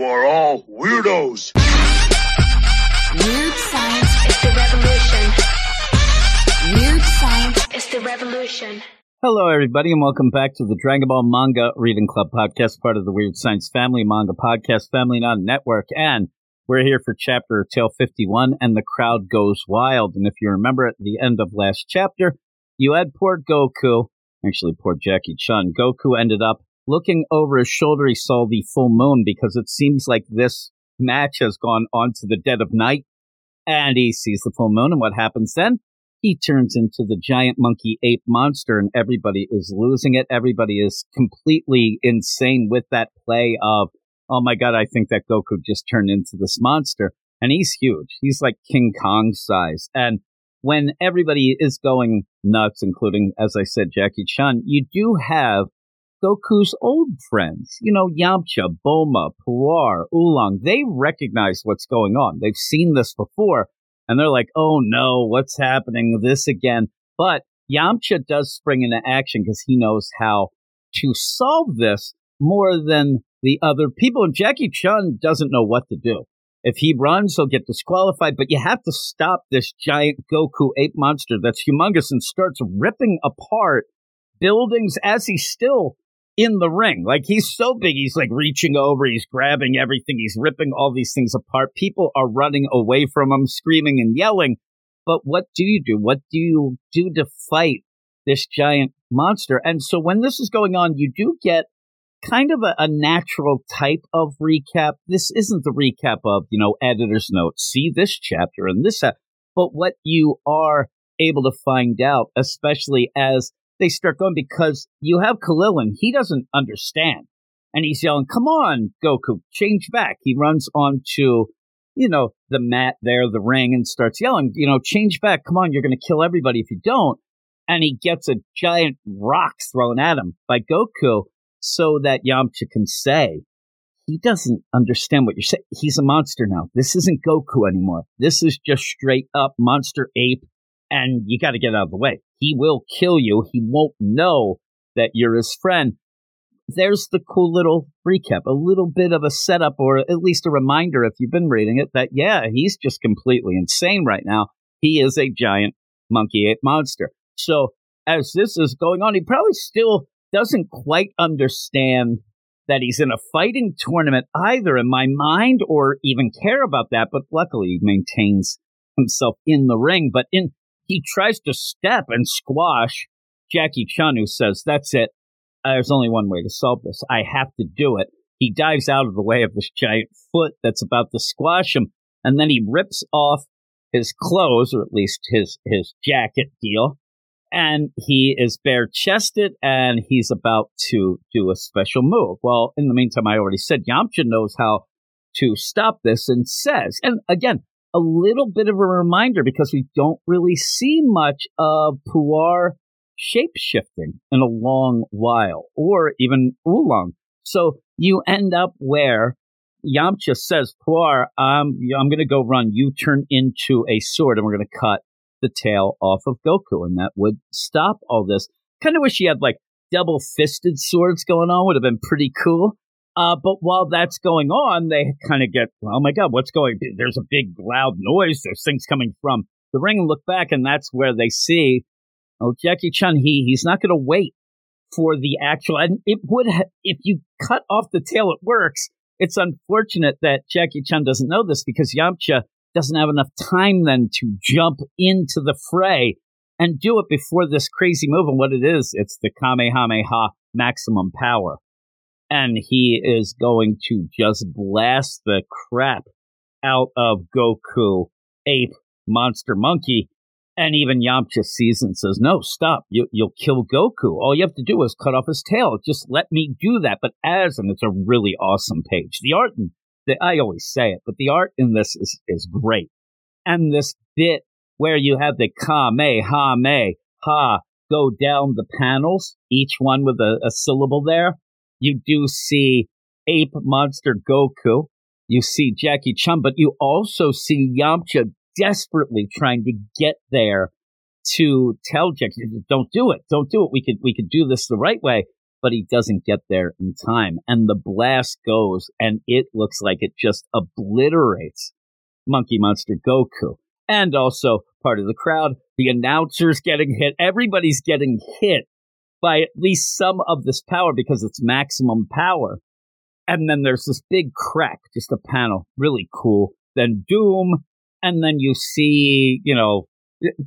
You are all weirdos. Weird science is the revolution. Weird science is the revolution. Hello, everybody, and welcome back to the Dragon Ball Manga Reading Club podcast, part of the Weird Science Family Manga Podcast Family Non Network. And we're here for chapter Tale 51, and the crowd goes wild. And if you remember at the end of last chapter, you had poor Goku, actually, poor Jackie Chun. Goku ended up looking over his shoulder. He saw the full moon because it seems like this match has gone on to the dead of night. And he sees the full moon, and what happens then? he turns into the giant monkey ape monster and everybody is losing it. Everybody is completely insane with that play of, oh my God, I think that Goku just turned into this monster. And he's huge. He's like King Kong size. And when everybody is going nuts, including, as I said, Jackie Chun, you do have Goku's old friends. You know, Yamcha, Bulma, Puar, Oolong. They recognize what's going on. They've seen this before and they're like, oh no, what's happening? This again. But Yamcha does spring into action because he knows how to solve this more than the other people. And Jackie Chun doesn't know what to do. If he runs, he'll get disqualified, but you have to stop this giant Goku ape monster that's humongous and starts ripping apart buildings as he's still in the ring. Like he's so big, he's like reaching over, he's grabbing everything, he's ripping all these things apart. People are running away from him, screaming and yelling. But what do you do? What do you do to fight this giant monster? And so when this is going on, you do get kind of a, a natural type of recap. This isn't the recap of, you know, editor's notes. See this chapter and this, but what you are able to find out, especially as they start going because you have Krillin. He doesn't understand. And he's yelling, come on, Goku, change back. He runs onto, you know, the mat there, the ring, and starts yelling, you know, change back. Come on, you're going to kill everybody if you don't. And he gets a giant rock thrown at him by Goku so that Yamcha can say, he doesn't understand what you're saying. He's a monster now. This isn't Goku anymore. This is just straight up monster ape and you got to get out of the way. He will kill you. He won't know that you're his friend. There's the cool little recap, a little bit of a setup, or at least a reminder if you've been reading it that, yeah, he's just completely insane right now. He is a giant monkey ape monster. So, as this is going on, he probably still doesn't quite understand that he's in a fighting tournament either in my mind or even care about that. But luckily, he maintains himself in the ring. But in he tries to step and squash Jackie Chun, who says, That's it. There's only one way to solve this. I have to do it. He dives out of the way of this giant foot that's about to squash him, and then he rips off his clothes, or at least his, his jacket deal, and he is bare chested and he's about to do a special move. Well, in the meantime, I already said Yamcha knows how to stop this and says, and again, a little bit of a reminder because we don't really see much of Puar shape shifting in a long while, or even Oolong. So you end up where Yamcha says, Puar, I'm, I'm going to go run. You turn into a sword and we're going to cut the tail off of Goku. And that would stop all this. Kind of wish he had like double fisted swords going on, would have been pretty cool. Uh, but while that's going on, they kind of get, oh my God, what's going? There's a big loud noise. There's things coming from the ring and look back, and that's where they see, oh, Jackie Chun, he, he's not going to wait for the actual, and it would, ha- if you cut off the tail, it works. It's unfortunate that Jackie Chun doesn't know this because Yamcha doesn't have enough time then to jump into the fray and do it before this crazy move. And what it is, it's the Kamehameha maximum power and he is going to just blast the crap out of Goku, ape, monster, monkey. And even Yamcha sees and says, No, stop. You, will kill Goku. All you have to do is cut off his tail. Just let me do that. But as, and it's a really awesome page. The art, in, the, I always say it, but the art in this is, is great. And this bit where you have the Kame, Ha, Me, Ha go down the panels, each one with a, a syllable there you do see Ape Monster Goku. You see Jackie Chun, but you also see Yamcha desperately trying to get there to tell Jackie, "Don't do it, don't do it. We could we could do this the right way." but he doesn't get there in time. And the blast goes, and it looks like it just obliterates Monkey Monster Goku. And also part of the crowd, the announcers getting hit. Everybody's getting hit by at least some of this power because it's maximum power. And then there's this big crack, just a panel, really cool. Then Doom, and then you see, you know,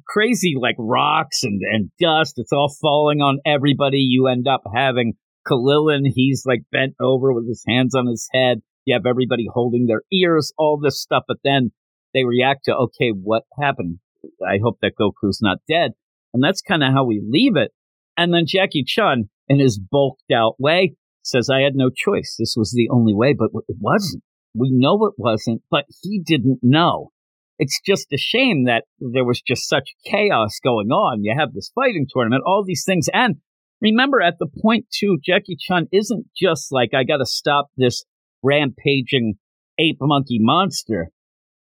crazy like rocks and, and dust. It's all falling on everybody. You end up having Krillin. He's like bent over with his hands on his head. You have everybody holding their ears, all this stuff. But then they react to, okay, what happened? I hope that Goku's not dead. And that's kind of how we leave it. And then Jackie Chun, in his bulked out way, says, I had no choice. This was the only way, but it wasn't. We know it wasn't, but he didn't know. It's just a shame that there was just such chaos going on. You have this fighting tournament, all these things. And remember, at the point, too, Jackie Chun isn't just like, I got to stop this rampaging ape monkey monster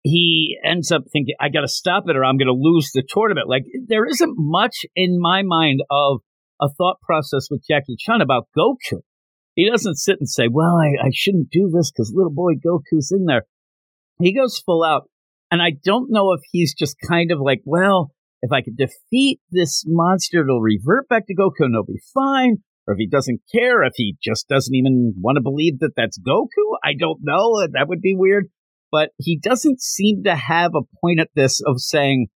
he ends up thinking, I got to stop it or I'm going to lose the tournament. Like, there isn't much in my mind of a thought process with Jackie Chun about Goku. He doesn't sit and say, Well, I, I shouldn't do this because little boy Goku's in there. He goes full out. And I don't know if he's just kind of like, Well, if I could defeat this monster, it'll revert back to Goku and it'll be fine. Or if he doesn't care, if he just doesn't even want to believe that that's Goku, I don't know. Uh, that would be weird but he doesn't seem to have a point at this of saying,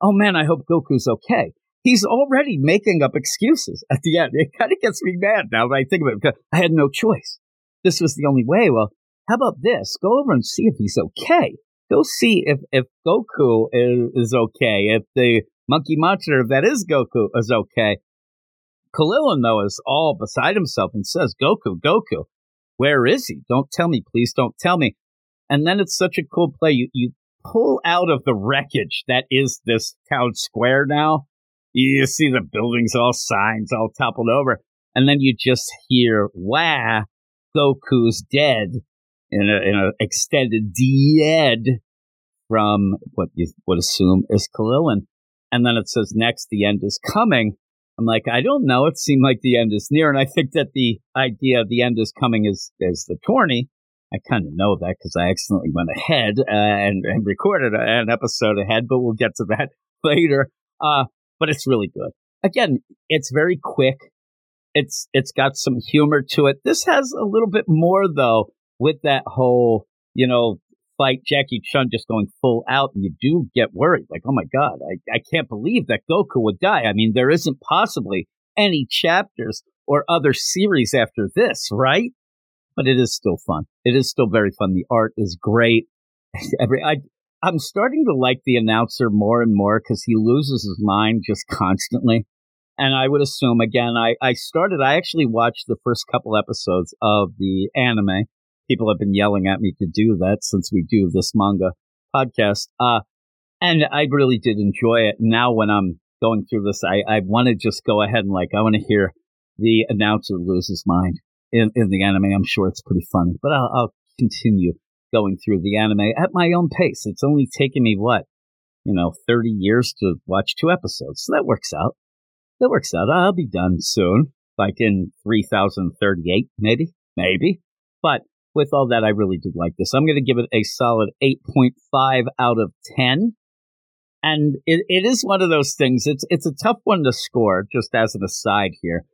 oh man, I hope Goku's okay. He's already making up excuses at the end. It kind of gets me mad now that I think of it because I had no choice. This was the only way. Well, how about this? Go over and see if he's okay. Go see if, if Goku is, is okay, if the monkey monster that is Goku is okay. Krillin, though, is all beside himself and says, Goku, Goku, where is he? Don't tell me, please don't tell me. And then it's such a cool play. You, you pull out of the wreckage that is this town square now. You see the buildings, all signs, all toppled over. And then you just hear, wow, Goku's dead in a, in a extended dead from what you would assume is Krillin. And then it says next, the end is coming. I'm like, I don't know. It seemed like the end is near. And I think that the idea of the end is coming is, is the tourney. I kind of know that because I accidentally went ahead uh, and, and, recorded an episode ahead, but we'll get to that later. Uh, but it's really good. Again, it's very quick. It's it's got some humor to it. This has a little bit more though with that whole you know fight Jackie Chun just going full out, and you do get worried like, oh my god, I I can't believe that Goku would die. I mean, there isn't possibly any chapters or other series after this, right? but it is still fun. It is still very fun. The art is great. Every I I'm starting to like the announcer more and more because he loses his mind just constantly. And I would assume again, I, I started, I actually watched the first couple episodes of the anime. People have been yelling at me to do that since we do this manga podcast. Uh, and I really did enjoy it. Now when I'm going through this, I, I want to just go ahead and like, I want to hear the announcer lose his mind in, in the anime. I'm sure it's pretty funny, but I'll, I'll continue going through the anime at my own pace. It's only taken me what, you know, 30 years to watch two episodes. So that works out. That works out. I'll be done soon, like in 3038, maybe, maybe. But with all that, I really did like this. I'm going to give it a solid 8.5 out of 10. And it, it is one of those things. It's it's a tough one to score. Just as an aside here,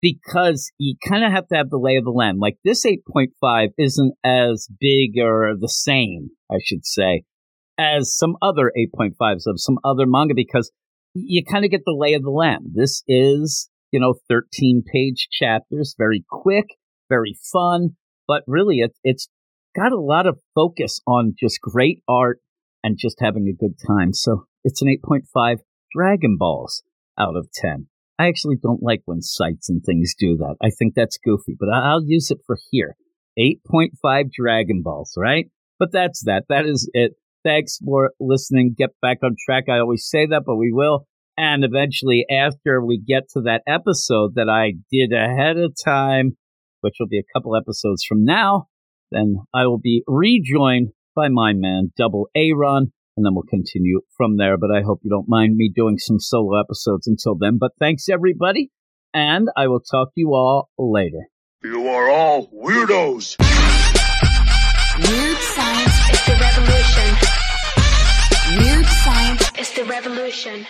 because you kind of have to have the lay of the land. Like this 8.5 isn't as big or the same, I should say, as some other 8.5s of some other manga because you kind of get the lay of the land. This is, you know, 13 page chapters, very quick, very fun, but really it, it's got a lot of focus on just great art and just having a good time. So it's an 8.5 Dragon Balls out of 10. I actually don't like when sites and things do that. I think that's goofy, but I'll use it for here. 8.5 Dragon Balls, right? But that's that. That is it. Thanks for listening. Get back on track. I always say that, but we will. And eventually, after we get to that episode that I did ahead of time, which will be a couple episodes from now, then I will be rejoined by my man, Double A Run and then we'll continue from there. But I hope you don't mind me doing some solo episodes until then. But thanks, everybody. and I will talk to you all later. You are all weirdos. Weird science is the revolution. Weird science is the revolution.